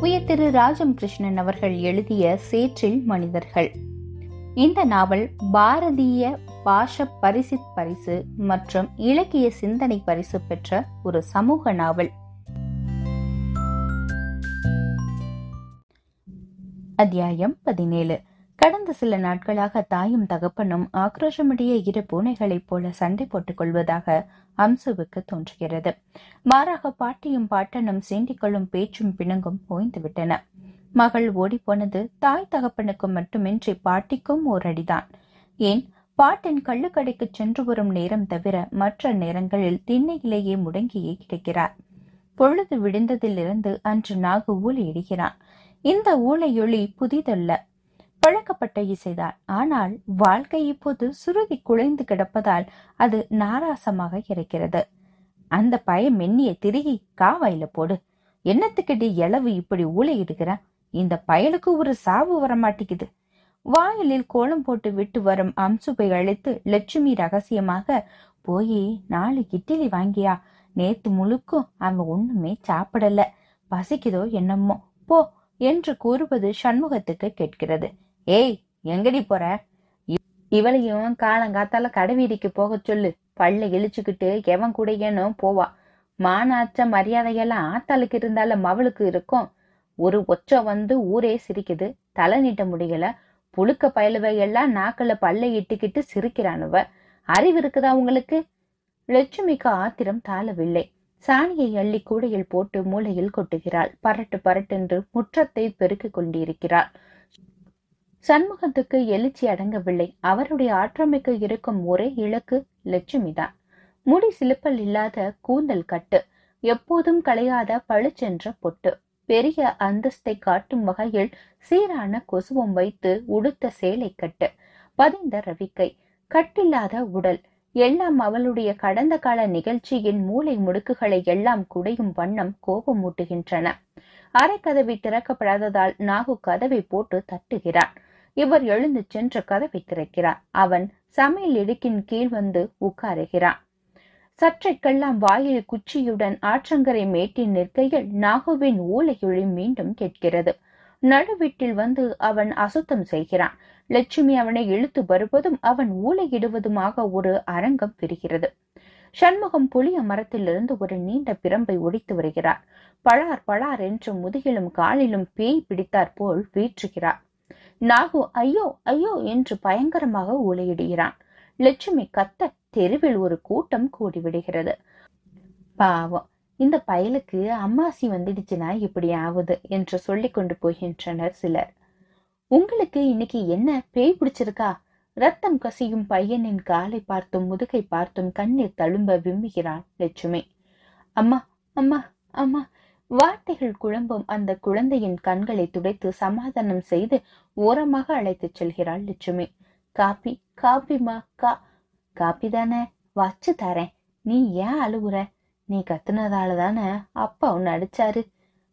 உயர் திரு ராஜம் கிருஷ்ணன் அவர்கள் எழுதிய சேற்றில் மனிதர்கள். இந்த நாவல் பாரதிய பாஷ பரிசித் பரிசு மற்றும் இலக்கிய சிந்தனை பரிசு பெற்ற ஒரு சமூக நாவல். அத்தியாயம் பதினேழு. கடந்த சில நாட்களாக தாயும் தகப்பனும் ஆக்ரோஷமுடைய இரு பூனைகளைப் போல சண்டை போட்டுக் கொள்வதாக அம்சுவுக்கு தோன்றுகிறது. மாறாக பாட்டியும் பாட்டனும் சீண்டிக்கொள்ளும் பேச்சும் பிணங்கும் ஓய்ந்துவிட்டன. மகள் ஓடிப்போனது தாய் தகப்பனுக்கும் மட்டுமின்றி பாட்டிக்கும் ஓர் அடிதான் ஏன்? பாட்டின் கள்ளுக்கடைக்கு சென்று வரும் நேரம் தவிர மற்ற நேரங்களில் திண்ணையிலேயே முடங்கியே கிடக்கிறார். பொழுது விடிந்ததிலிருந்து அன்று நாகு ஊழியிடுகிறான் இந்த ஊழையொளி புதிதல்ல. பழக்கப்பட்ட இசைதான். ஆனால் வாழ்க்கை இப்போது சுருதி குலைந்து கிடப்பதால் அது நாராசமாக இருக்கிறது. அந்த பயம் மென்னிய திருகி காவாயில போடு. என்னத்துக்கிட்டு எளவு இப்படி ஊழையிடுகிற இந்த பயலுக்கு ஒரு சாவு வரமாட்டேங்குது. வாயிலில் கோலம் போட்டு விட்டு வரும் அம்சுபை அழைத்து லட்சுமி ரகசியமாக போய் நாலு இட்லி வாங்கியா? நேத்து முழுக்கும் அவன் ஒண்ணுமே சாப்பிடல. பசிக்குதோ என்னமோ? போ என்று கூறுவது சண்முகத்துக்கு கேட்கிறது. ஏய் எங்கடி போற? இவளையும் காலங்காத்தால கடைவீதிக்கு போக சொல்லு. பல்ல இழிச்சுக்கிட்டு எவன் கூட ஏனோ போவா. மானாச்ச மரியாதையெல்லாம் ஆத்தாளுக்கு இருந்தால மவளுக்கு இருக்கும். ஒரு ஒச்ச வந்து ஊரே சிரிக்குது. தலை நீட்ட முடியல. புழுக்க பயலுவை எல்லாம் நாக்குல பல்ல இட்டுக்கிட்டு சிரிக்கிறானுவ. அறிவு இருக்குதா உங்களுக்கு? லட்சுமிக்கு ஆத்திரம் தாழவில்லை. சாணியை அள்ளி கூடையில் போட்டு மூளையில் கொட்டுகிறாள். பரட்டு பரட்டென்று முற்றத்தை பெருக்கிக் கொண்டிருக்கிறாள். சண்முகத்துக்கு எழுச்சி அடங்கவில்லை. அவருடைய ஆற்றமைக்கு இருக்கும் ஒரே இலக்கு லட்சுமி தான் முடி சிலுப்பல் இல்லாத கூந்தல் கட்டு. எப்போதும் களையாத பழுச்சென்ற பொட்டு. பெரிய அந்தஸ்தை காட்டும் வகையில் சீரான கொசுவம் வைத்து உடுத்த சேலை கட்டு. பதிந்த ரவிக்கை. கட்டில்லாத உடல். எல்லாம் அவளுடைய கடந்த கால நிகழ்ச்சியின் மூளை முடுக்குகளை எல்லாம் குடையும் வண்ணம் கோபமூட்டுகின்றன. அரைக்கதவை திறக்கப்படாததால் நாகு கதவை போட்டு தட்டுகிறான். இவர் எழுந்து சென்று கதவை திறக்கிறார். அவன் சமையல் இடுக்கின் கீழ் வந்து உட்காருகிறான். சற்றைக்கெல்லாம் வாயில் குச்சியுடன் ஆற்றங்கரை மேட்டின் நிற்கையில் நாகுவின் ஊழையொளி மீண்டும் கேட்கிறது. நடுவீட்டில் வந்து அவன் அசுத்தம் செய்கிறான். லட்சுமி அவனை இழுத்து வருவதும் அவன் ஊலையிடுவதுமாக ஒரு அரங்கம் பிரிகிறது சண்முகம் புளிய மரத்திலிருந்து ஒரு நீண்ட பிரம்பை ஒடித்து வருகிறார். பழார் பழார் என்று முதுகிலும் காலிலும் பேய் பிடித்தாற் போல் வீற்றுகிறார். நாகு ஐயோ ஐயோ என்று பயங்கரமாக ஊழையிடுகிறான் லட்சுமி கத்த தெருவில் ஒரு கூட்டம் கூடிவிடுகிறது. பாவம் இந்த பயலுக்கு அம்மாசி வந்துடுச்சுன்னா இப்படி ஆகுது என்று சொல்லி கொண்டு போகின்றனர் சிலர். உங்களுக்கு இன்னைக்கு என்ன பேய் பிடிச்சிருக்கா? ரத்தம் கசியும் பையனின் காலை பார்த்தும் முதுகை பார்த்தும் கண்ணீர் தழும்ப விம்முகிறான் லட்சுமி. அம்மா அம்மா அம்மா வார்த்தைகள் குழம்பும் அந்த குழந்தையின் கண்களை துடைத்து சமாதானம் செய்து ஓரமாக அழைத்துச் செல்கிறாள் லட்சுமி காப்பி காப்பிமா கா காப்பி தானே? வச்சு தரேன். நீ ஏன் அழுகுற நீ கத்துனதால தானே அப்பா உன்னை அடிச்சாரு.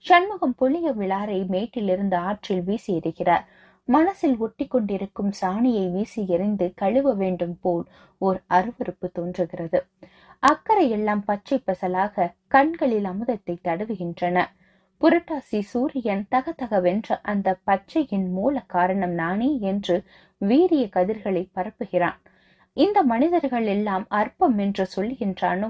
சண்முகம் புளிய விழாரை மேட்டிலிருந்து ஆற்றில் வீசி எறிகிறார். மனசில் ஒட்டி கொண்டிருக்கும் சாணியை வீசி எறிந்து கழுவ வேண்டும் போல் ஓர் அருவறுப்பு தோன்றுகிறது. அக்கறை எல்லாம் பச்சை பசலாக கண்களில் அமுதத்தை தடவுகின்றன. புரட்டாசி சூரியன் தகதகவென்ற அந்த பச்சையின் மூல காரணம் நானே என்று வீரிய கதிர்களை பரப்புகிறான். இந்த மனிதர்கள் எல்லாம் அற்பம் என்று சொல்லுகின்றானோ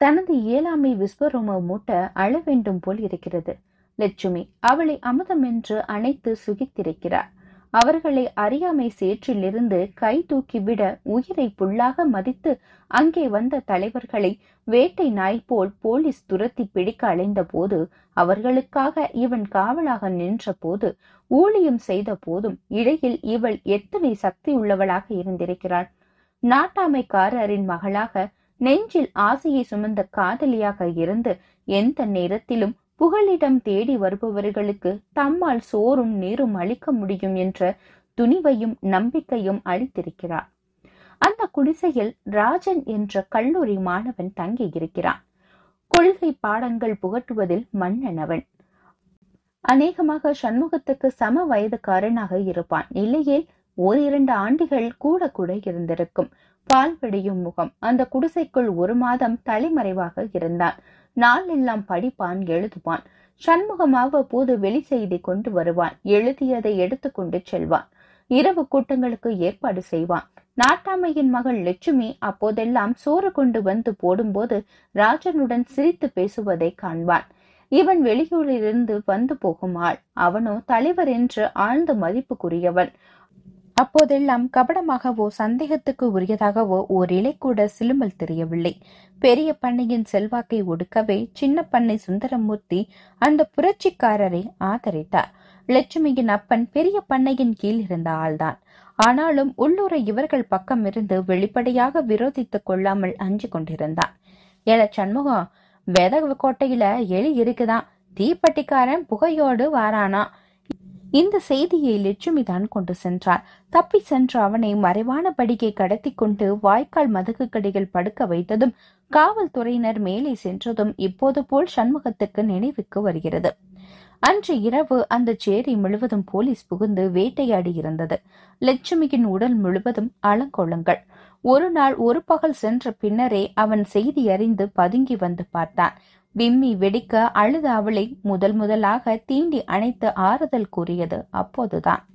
தனது இயலாமை விஸ்வரூபம் மூட்ட அழ வேண்டும் போல் இருக்கிறது. லட்சுமி அவளை அமுதம் என்று அணைத்து சுகித்திருக்கிறார். அவர்களை அறியாமை சேற்றிலிருந்து கை தூக்கிவிட உயிரை புல்லாக மதித்து அங்கே வந்த தலைவர்களை வேட்டை நாய் போல் போலீஸ் துரத்தி பிடிக்க அலைந்த போது அவர்களுக்காக இவன் காவலாக நின்ற போது ஊழியம் செய்த போதும் இடையில் இவள் எத்தனை சக்தி உள்ளவளாக இருந்திருக்கிறாள். நாட்டாமைக்காரரின் மகளாக நெஞ்சில் ஆசையை சுமந்த காதலியாக இருந்து எந்த நேரத்திலும் புகலிடம் தேடி வருபவர்களுக்கு தம்மால் சோறும் நீரும் அளிக்க முடியும் என்ற துணிவையும் நம்பிக்கையும் அளித்திருக்கிறார். அந்த குடிசையில் ராஜன் என்ற கல்லூரி மாணவன் தங்கி இருக்கிறான் கொள்கை பாடங்கள் புகட்டுவதில் மன்னனவன். அநேகமாக சண்முகத்துக்கு சம வயதுக்காரனாக இருப்பான். இல்லையே ஓரிரண்டு ஆண்டுகள் கூட கூட இருந்திருக்கும். பால் வெடியும் முகம். அந்த குடிசைக்குள் ஒரு மாதம் தலைமறைவாக இருந்தான். நாள் எல்லாம் படிப்பான் எழுதுவான். சண்முகமாக போது வெளி செய்தி கொண்டு வருவான். எழுதியதை எடுத்துக்கொண்டு செல்வான். இரவு கூட்டங்களுக்கு ஏற்பாடு செய்வான். நாட்டாமையின் மகள் லட்சுமி அப்போதெல்லாம் சோறு கொண்டு வந்து போடும்போது ராஜனுடன் சிரித்து பேசுவதை காண்பான் இவன் வெளியூரிலிருந்து வந்து போகும் ஆள். அவனோ தலைவர் என்று ஆழ்ந்த மதிப்புக்குரியவன். அப்போதெல்லாம் கபடமாகவோ சந்தேகத்துக்கு உரியதாகவோ ஓர் இலை கூட சிலுமல் தெரியவில்லை. பெரிய பண்ணையின் செல்வாக்கை ஒடுக்கவே சின்ன பண்ணை சுந்தரமூர்த்தி அந்த புரட்சிக்காரரை ஆதரித்தார். லட்சுமியின் அப்பன் பெரிய பண்ணையின் கீழ் இருந்த ஆள்தான். ஆனாலும் உள்ளூரை இவர்கள் பக்கம் இருந்து வெளிப்படையாக விரோதித்துக் கொள்ளாமல் அஞ்சு கொண்டிருந்தான். ஏல சண்முகம் வெத கோட்டையில எலி இருக்குதான். தீப்பெட்டிக்காரன் புகையோடு வாரானா? இந்த செய்தியை லட்சுமி தான் கொண்டு சென்றார் தப்பி சென்ற அவனை மறைவான படிக்கை கடத்தி கொண்டு வாய்க்கால் மதகு கடைகள் படுக்க வைத்ததும் காவல்துறையினர் மேலே சென்றதும் இப்போது போல் சண்முகத்துக்கு நினைவுக்கு வருகிறது. அன்று இரவு அந்த சேரி முழுவதும் போலீஸ் புகுந்து வேட்டையாடி இருந்தது. லட்சுமியின் உடல் முழுவதும் அலங்கோலங்கள். ஒரு நாள் ஒரு பகல் சென்ற பின்னரே அவன் செய்தி அறிந்து பதுங்கி வந்து பார்த்தான். விம்மி வெடிக்க அழுத அவளை முதல் முதலாக தீண்டி அணைத்து ஆறுதல் கூறியது அப்போதுதான்.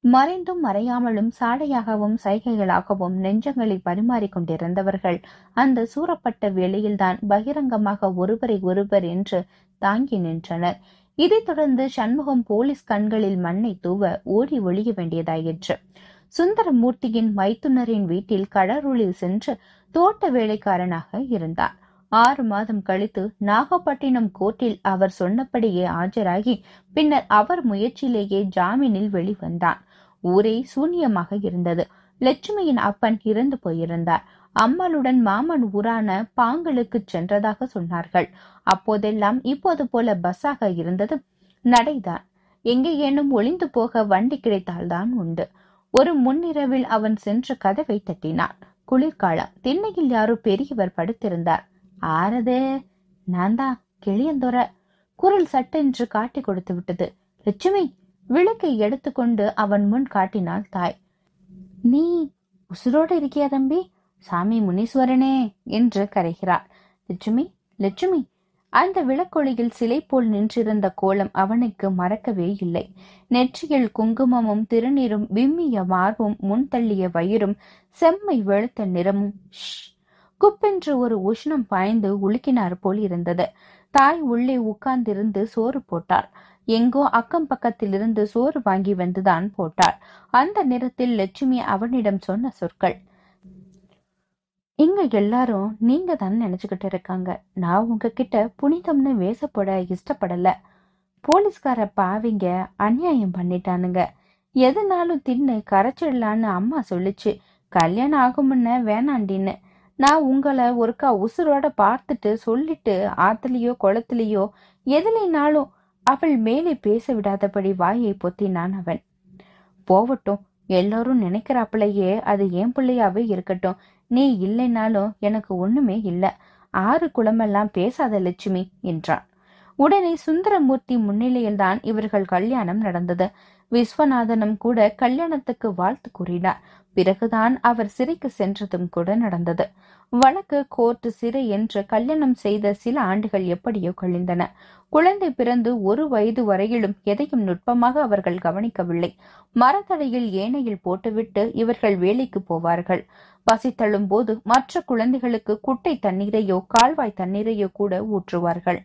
மறைந்தும் மறையாமலும் சாடையாகவும் சைகைகளாகவும் நெஞ்சங்களை பரிமாறிக் கொண்டிருந்தவர்கள் அந்த சூறப்பட்ட வேளையில்தான் பகிரங்கமாக ஒருவரை ஒருவர் என்று தாங்கி நின்றனர். இதைத் தொடர்ந்து சண்முகம் போலீஸ் கண்களில் மண்ணை தூவ ஓடி ஒழிய வேண்டியதாயிற்று. சுந்தரமூர்த்தியின் மைத்துனரின் வீட்டில் கடருளில் சென்று தோட்ட வேலைக்காரனாக இருந்தார். ஆறு மாதம் கழித்து நாகப்பட்டினம் கோர்ட்டில் அவர் சொன்னபடியே ஆஜராகி பின்னர் அவர் முயற்சியிலேயே ஜாமீனில் வெளிவந்தான் ஊரே சூன்யமாக இருந்தது. லட்சுமியின் அப்பன் இறந்து போயிருந்தார். அம்மனுடன் மாமன் ஊரான பாங்களுக்கு சென்றதாக சொன்னார்கள். அப்போதெல்லாம் இப்போது போல பஸ்ஸாக இருந்தது நடைதான். எங்கேயேனும் ஒளிந்து போக வண்டி கிடைத்தால்தான் உண்டு. ஒரு முன்னிரவில் அவன் சென்று கதவை தட்டினான். குளிர்காலம். திண்ணையில் யாரோ பெரியவர் படுத்திருந்தார். ஆறதே. நான் தான் கிளியந்தொர. குரல் சட்டென்று காட்டி கொடுத்து விட்டது. லட்சுமி விளக்கை எடுத்துக்கொண்டு அவன் முன் காட்டினாள் தாய். நீ உசுரோடு இருக்கியா தம்பி? சாமி முனீஸ்வரனே என்று கரைகிறார் லட்சுமி லட்சுமி அந்த விளக்கொளியில் சிலை போல் நின்றிருந்த கோலம் அவனுக்கு மறக்கவே இல்லை. நெற்றியில் குங்குமமும் திருநீரும் விம்மிய மார்பும் முன்தள்ளிய வயிறும் செம்மை வெளுத்த நிறமும் ஷ் குப்பென்று ஒரு உஷ்ணம் பாய்ந்து உலுக்கினார் போல் இருந்தது தாய் உள்ளே உட்கார்ந்திருந்து சோறு போட்டார் எங்கோ அக்கம் பக்கத்திலிருந்து சோறு வாங்கி வந்துதான் போட்டார் அந்த நேரத்தில் லட்சுமி அவனிடம் சொன்ன சொற்கள் இங்க எல்லாரும் நீங்க தான் நினைச்சுக்கிட்டு இருக்காங்க. நான் உங்ககிட்ட புனிதம்னு வேசப்பட இஷ்டப்படல. போலீஸ்கார பாவிங்க அநியாயம் பண்ணிட்டானுங்க. எதுனாலும் தின்னு கரைச்சிடலான்னு அம்மா சொல்லுச்சு. கல்யாணம் ஆகுமுன்ன வேணாண்டின்னு. நான் உங்களை ஒருக்கா உசுரோட பார்த்துட்டு சொல்லிட்டு ஆத்துலயோ குளத்துலயோ எதுலைனாலும் அவள் மேலே பேச விடாதபடி வாயை பொத்தினான் அவன். போவட்டும் எல்லாரும் நினைக்கிறாப்பிள்ளையே அது என் பிள்ளையாவே இருக்கட்டும். நீ இல்லைனாலும் எனக்கு ஒண்ணுமே இல்லை. ஆறு குளமெல்லாம் பேசாத லட்சுமி என்றான். உடனே சுந்தரமூர்த்தி முன்னிலையில்தான் இவர்கள் கல்யாணம் நடந்தது. விஸ்வநாதனும் கூட கல்யாணத்துக்கு வாழ்த்து கூறினார். பிறகுதான் அவர் சிறைக்கு சென்றதும் கூட நடந்தது. வழக்கு கோர்ட்டு சிறை என்று கல்யாணம் செய்த சில ஆண்டுகள் எப்படியோ கழிந்தன. குழந்தை பிறந்து ஒரு வயது வரையிலும் எதையும் நுட்பமாக அவர்கள் கவனிக்கவில்லை. மரத்தடையில் ஏனையில் போட்டுவிட்டு இவர்கள் வேலைக்கு போவார்கள். பசித்தழும் போது மற்ற குழந்தைகளுக்கு குட்டை தண்ணீரையோ கால்வாய் தண்ணீரையோ கூட ஊற்றுவார்கள்.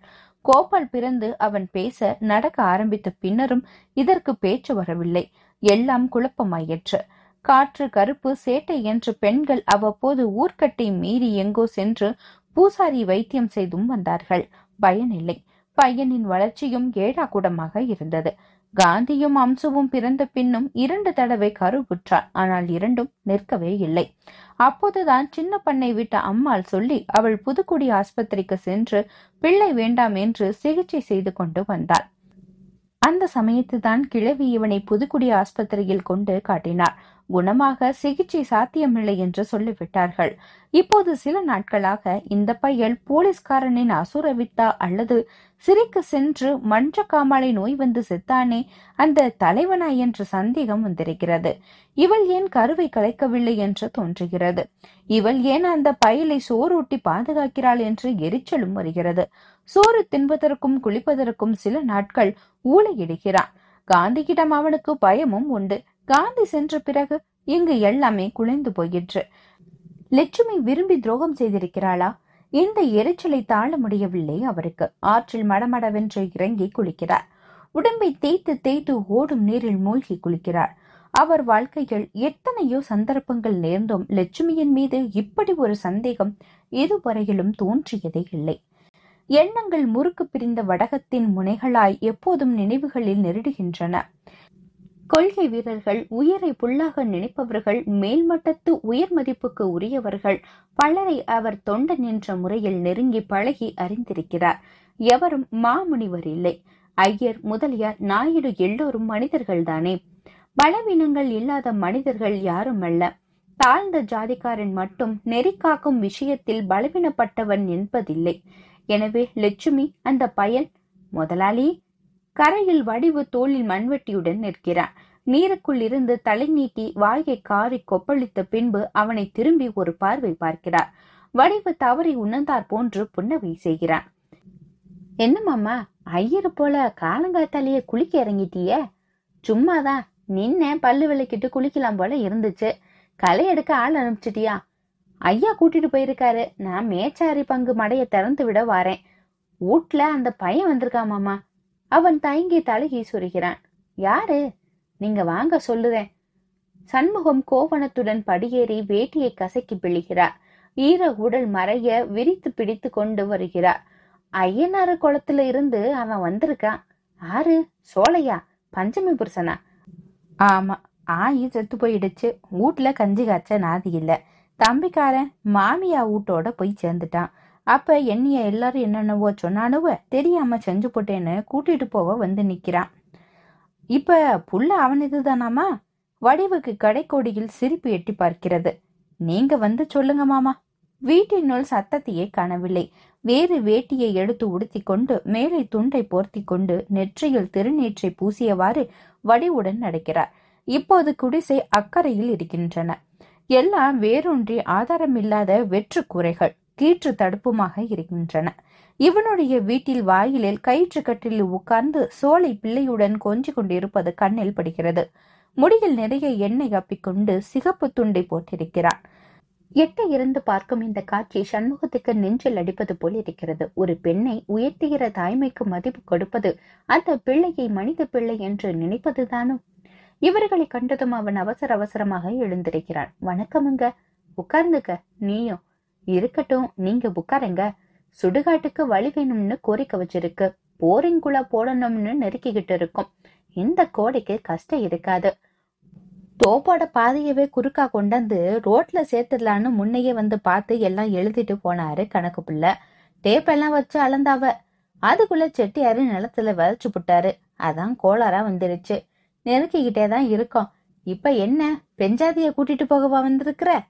கோபால் பிறந்து அவன் பேச நடக்க ஆரம்பித்த பின்னரும் இதற்கு பேச்சு வரவில்லை. எல்லாம் குழப்பமாயிற்று. காற்று கருப்பு சேட்டை என்று பெண்கள் அவ்வப்போது ஊர்க்கட்டை மீறி எங்கோ சென்று பூசாரி வைத்தியம் செய்தும் வந்தார்கள். பயனில்லை. பையனின் வளர்ச்சியும் ஏழாகுடமாக இருந்தது. காந்தியும் அம்சுவும் பிறந்த பின்னும் இரண்டு தடவை கருவுற்றார் ஆனால் இரண்டும் நிற்கவே இல்லை. அப்போதுதான் சின்ன பண்ணை விட்ட அம்மாள் சொல்லி அவள் புதுக்குடி ஆஸ்பத்திரிக்கு சென்று பிள்ளை வேண்டாம் என்று சிகிச்சை செய்து கொண்டு வந்தாள். அந்த சமயத்துதான் கிழவி இவனை புதுக்குடி ஆஸ்பத்திரியில் கொண்டு காட்டினார். குணமாக சிகிச்சை சாத்தியமில்லை என்று சொல்லிவிட்டார்கள். இப்போது சில நாட்களாக இந்த பையல் போலீஸ்காரனின் அசுரவித்தா அல்லது சிறைக்கு சென்று மன்ற காமாலை நோய் வந்து செத்தானே அந்த தலைவனா என்ற சந்தேகம் வந்திருக்கிறது. இவள் ஏன் கருவை கலைக்கவில்லை என்று தோன்றுகிறது. இவள் ஏன் அந்த பயலை சோறூட்டி பாதுகாக்கிறாள் என்று எரிச்சலும் வருகிறது. சோறு தின்பதற்கும் குளிப்பதற்கும் சில நாட்கள் ஊழையிடுகிறான் காந்தியிடம் அவனுக்கு பயமும் உண்டு. காந்தி சென்ற பிறகு இங்கு எல்லாமே குலைந்து போயிற்று. லட்சுமி விரும்பி துரோகம் செய்திருக்கிறாளா? இந்த எரிச்சலை தாழ முடியவில்லை அவருக்கு. ஆற்றில் மடமடவென்று இறங்கி குளிக்கிறார். உடம்பை தேய்த்து தேய்த்து ஓடும் நீரில் மூழ்கி குளிக்கிறார். அவர் வாழ்க்கையில் எத்தனையோ சந்தர்ப்பங்கள் நேர்ந்தும் லட்சுமியின் மீது இப்படி ஒரு சந்தேகம் இதுவரையிலும் தோன்றியதே இல்லை. எண்ணங்கள் முறுக்கு பிரிந்த வடகத்தின் முனைகளாய் எப்போதும் நினைவுகளில் நெருடுகின்றன. கொள்கை வீரர்கள் உயிரை புல்லாக நினைப்பவர்கள் மேல்மட்டத்து உயர் மதிப்புக்கு உரியவர்கள் பலரை அவர் தொண்டன் என்ற முறையில் நெருங்கி பழகி அறிந்திருக்கிறார். எவரும் மாமுனிவர் இல்லை. ஐயர் முதலியார் நாயுடு எல்லோரும் மனிதர்கள்தானே. பலவீனங்கள் இல்லாத மனிதர்கள் யாரும் அல்ல. தாழ்ந்த ஜாதிக்காரன் மட்டும் நெறி காக்கும் விஷயத்தில் பலவீனப்பட்டவன் என்பதில்லை. எனவே லட்சுமி அந்த பயல் முதலாளி கரையில் வடிவு தோளில் மண்வெட்டியுடன் நிற்கிறான். நீருக்குள் இருந்து தலை நீட்டி வாயை காரி கொப்பளித்த பின்பு அவனை திரும்பி ஒரு பார்வை பார்க்கிறார். வடிவு தவறி உணர்ந்தார் போன்று புன்னகை செய்கிறான். என்ன மாமா ஐயர் போல காலங்காத்தாலேயே குளிக்க இறங்கிட்டிய? சும்மாதான் நின்ன பல்லு விளக்கிட்டு குளிக்கலாம் போல இருந்துச்சு. களை எடுக்க ஆள் அனுப்பிச்சிட்டியா? ஐயா கூட்டிட்டு போயிருக்காரு. நான் மேச்சாரி பங்கு மடைய திறந்து விட வாரேன். வீட்ல அந்த பையன் வந்திருக்கான் மாமா? அவன் தயங்கி தலையை சுருகிறான். யாரு? நீங்க வாங்க சொல்லுறேன். சண்முகம் கோவணத்துடன் படியேறி வேட்டியை கசக்கி பிழிகிறார். ஈர உடல் மறைய விரித்து பிடித்து கொண்டு வருகிறார். ஐயனாறு குளத்துல இருந்து அவன் வந்திருக்கான். ஆறு? சோலையா? பஞ்சமி புருஷனா? ஆமா ஆயி செத்து போயிடுச்சு. வீட்ல கஞ்சி காய்ச்ச நாதி இல்ல. தம்பிக்காரன் மாமியா வீட்டோட போய் சேர்ந்துட்டான். அப்ப என்னைய எல்லாரும் என்னென்னவோ சொன்னானுவ தெரியாம செஞ்சு போட்டேன்னு கூட்டிட்டு போக வந்து நிக்கிறான். இப்ப புள்ள அவன் தானாமா வடிவுக்கு கடைக்கோடியில் சிரிப்பு எட்டி பார்க்கிறது. நீங்க வந்து சொல்லுங்க மாமா. வீட்டினுள் சத்தத்தையே காணவில்லை. வேறு வேட்டியை எடுத்து உடுத்தி கொண்டு மேலே துண்டை போர்த்தி கொண்டு நெற்றியில் திருநீற்றை பூசியவாறு வடிவுடன் நடக்கிறார். இப்போது குடிசை அக்கறையில் இருக்கின்றன. எல்லாம் வேரூன்றி ஆதாரமில்லாத வெற்று கூரைகள். கீற்று தடுப்புமாக இருக்கின்றன. இவனுடைய வீட்டில் வாயிலில் கயிற்று கட்டில் உட்கார்ந்து சோலை பிள்ளையுடன் கொஞ்சி கொண்டிருப்பது கண்ணில் படுகிறது. முடியில் நிறைய எண்ணெய் அப்பிக்கொண்டு சிகப்பு துண்டை போட்டிருக்கிறான். எட்ட இருந்து பார்க்கும் இந்த காட்சி சண்முகத்துக்கு நெஞ்சில் அடிப்பது போல் இருக்கிறது. ஒரு பெண்ணை உயர்த்துகிற தாய்மைக்கு மதிப்பு கொடுப்பது அந்த பிள்ளையை மனித பிள்ளை என்று நினைப்பதுதானோ? இவர்களை கண்டதும் அவன் அவசர அவசரமாக எழுந்திருக்கிறான். வணக்கமுங்க. உட்கார்ந்துக்க. நீயும் இருக்கட்டும் நீங்க உட்காருங்க. சுடுகாட்டுக்கு வழி வேணும்னு கோரிக்கை வச்சிருக்கு. போரிங்குள்ள போடணும்னு நெருக்கிக்கிட்டு இருக்கும். இந்த கோடைக்கு கஷ்டம் இருக்காது. தோப்போட பாதையவே குறுக்கா கொண்டாந்து ரோட்ல சேர்த்துடலான்னு முன்னையே வந்து பார்த்து எல்லாம் எழுதிட்டு போனாரு கணக்கு பிள்ளை. டேப்பெல்லாம் வச்சு அளந்தாவ. அதுக்குள்ள செட்டியாரு நிலத்துல விதைச்சு புட்டாரு. அதான் கோளாரா வந்துருச்சு. நெருக்கிக்கிட்டே தான் இருக்கோம். இப்ப என்ன? பெஞ்சாதிய கூட்டிட்டு போகவா வந்திருக்கிற?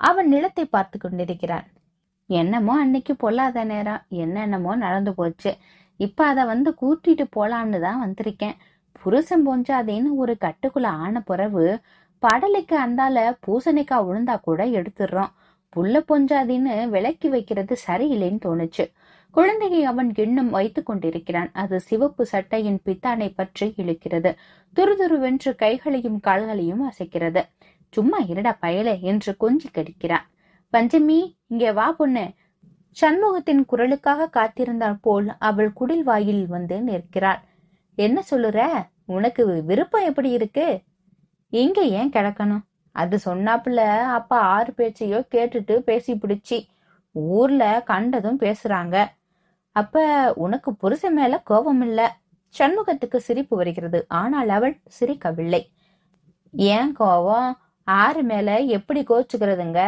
அவன் நிலத்தை பார்த்து கொண்டிருக்கிறான். என்னமோ அன்னைக்கு பொல்லாத நேரம் என்னென்னமோ நடந்து போச்சு. இப்ப அத வந்து கூட்டிட்டு போலான்னு தான் வந்திருக்கேன். புருஷன் பொஞ்சாதேன்னு ஒரு கட்டுக்குள்ள ஆன பிறகு படலைக்கு அந்தால பூசணிக்காய் உளுந்தா கூட எடுத்துடுறோம். புள்ள பொஞ்சாதின்னு விலக்கி வைக்கிறது சரியில்லைன்னு தோணுச்சு. குழந்தையை அவன் எண்ணம் வைத்துக் கொண்டிருக்கிறான். அது சிவப்பு சட்டையின் பித்தானை பற்றி இழுக்கிறது. துருதுருவென்று கைகளையும் கால்களையும் அசைக்கிறது. சும்மா இருடா பயலே என்று கொஞ்சி கடிக்கிறான். பஞ்சமி இங்கே வா பொண்ணு. சண்முகத்தின் குரலுக்காக காத்திருந்தால் போல் அவள் குடில் வாயில் வந்து நிற்கிறாள். என்ன சொல்லுற? உனக்கு விருப்பம் எப்படி இருக்கு? இங்க ஏன் கிடக்கணும்? அது சொன்னாப்புல அப்பா ஆறு பேச்சையோ கேட்டுட்டு பேசி பிடிச்சி. ஊர்ல கண்டதும் பேசுறாங்க. அப்ப உனக்கு புருஷன் மேல கோபம் இல்ல சண்முகத்துக்கு சிரிப்பு வருகிறது. ஆனால் அவள் சிரிக்கவில்லை. ஏன் கோபம் ஆறு மேல எப்படி கோச்சுக்கிறதுங்க?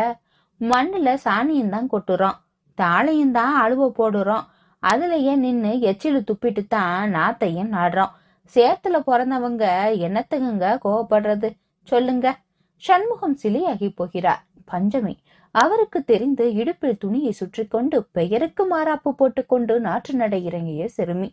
மண்ணுல சாணியும் தான் கொட்டுறோம். தாளையும் தான் அழுவ போடுறோம். அதுலயே நின்னு எச்சிலு துப்பிட்டு தான் நாத்தையும் நாடுறோம். சேத்துல பிறந்தவங்க என்னத்துக்குங்க கோவப்படுறது? சொல்லுங்க. சண்முகம் சிலையாகி போகிறார். பஞ்சமி அவருக்கு தெரிந்து இடுப்பில் துணியை சுற்றி கொண்டு பெயருக்கு மாறாப்பு போட்டுக்கொண்டு நாற்று நடை இறங்கிய சிறுமி.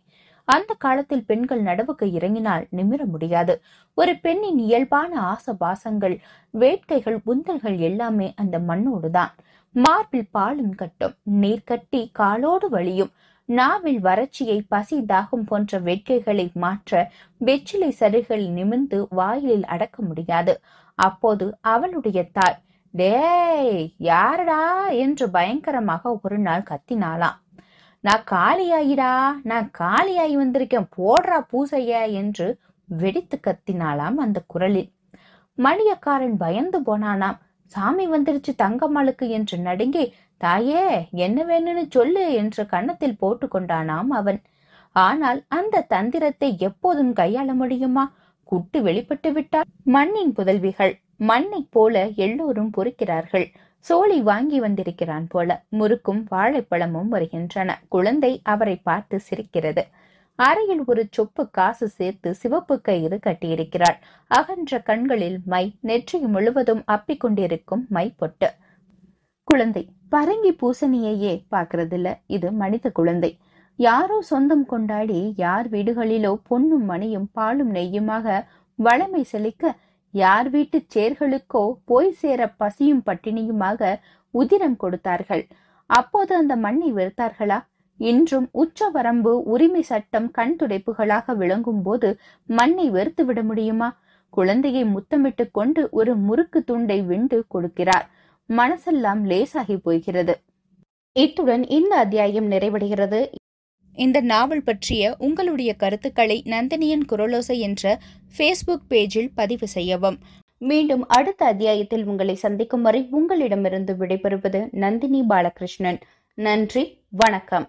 அந்த காலத்தில் பெண்கள் நடவுக்கு இறங்கினால் நிமிர முடியாது. ஒரு பெண்ணின் இயல்பான ஆசபாசங்கள் வேட்கைகள் உந்தல்கள் எல்லாமே அந்த மண்ணோடுதான். மார்பில் பாலும் கட்டும் நீர் கட்டி காலோடு வழியும். நாவில் வறட்சியை பசி தாகம் போன்ற வேட்கைகளை மாற்ற வெற்றிலை சருகள் நிமிர்ந்து வாயிலில் அடக்க முடியாது. அப்போது அவளுடைய தாய் டேய் யாரடா? என்று பயங்கரமாக ஒரு நாள் கத்தினாளாம். நான் காளியாயிடா நான் காளியாகி வந்திருக்கேன் போடுறா பூசைய என்று வெடித்து கத்தினாளாம் அந்த குரலில். மணியக்காரன் பயந்து போனானாம். சாமி வந்துருச்சு தங்கம்மாளுக்கு என்று நடுங்கி தாயே என்ன வேணும்னு சொல்லு என்று கன்னத்தில் போட்டு கொண்டானாம் அவன். ஆனால் அந்த தந்திரத்தை எப்போதும் கையாள முடியுமா? குட்டு வெளிப்பட்டு விட்டால் மண்ணின் புதல்விகள். மண்ணை போல எல்லோரும் பொறுக்கிறார்கள். சோழி வாங்கி வந்திருக்கிறான் போல முறுக்கும் வாழைப்பழமும் வருகின்றன. குழந்தை அவரை பார்த்து சிரிக்கிறது. அறையில் ஒரு சொப்பு காசு சேர்த்து சிவப்பு கயிறு கட்டியிருக்கிறாள். அகன்ற கண்களில் மை நெற்றி முழுவதும் அப்பிக் கொண்டிருக்கும் மை பொட்டு. குழந்தை பரங்கி பூசணியையே பார்க்கறதில்ல. இது மனித குழந்தை. யாரோ சொந்தம் கொண்டாடி யார் வீடுகளிலோ பொன்னும் மணியும் பாலும் நெய்யுமாக வளமை செழிக்க யார் வீட்டு சேர்களுக்கோ போய் சேர பசியும் பட்டினியுமாக உதிரம் கொடுத்தார்கள். அப்போது அந்த மண்ணை வெறுத்தார்களா? இன்றும் உச்சவரம்பு உரிமை சட்டம் கண் துடைப்புகளாக விளங்கும் போது மண்ணை வெறுத்து விட முடியுமா? குழந்தையை முத்தமிட்டு கொண்டு ஒரு முறுக்கு துண்டை விண்டு கொடுக்கிறார். மனசெல்லாம் லேசாகி போகிறது. இத்துடன் இந்த அத்தியாயம் நிறைவடைகிறது. இந்த நாவல் பற்றிய உங்களுடைய கருத்துக்களை நந்தினியன் குரலோசை என்ற ஃபேஸ்புக் பேஜில் பதிவு செய்யவும். மீண்டும் அடுத்த அத்தியாயத்தில் உங்களை சந்திக்கும் வரை உங்களிடமிருந்து விடைபெறுவது நந்தினி பாலகிருஷ்ணன். நன்றி வணக்கம்.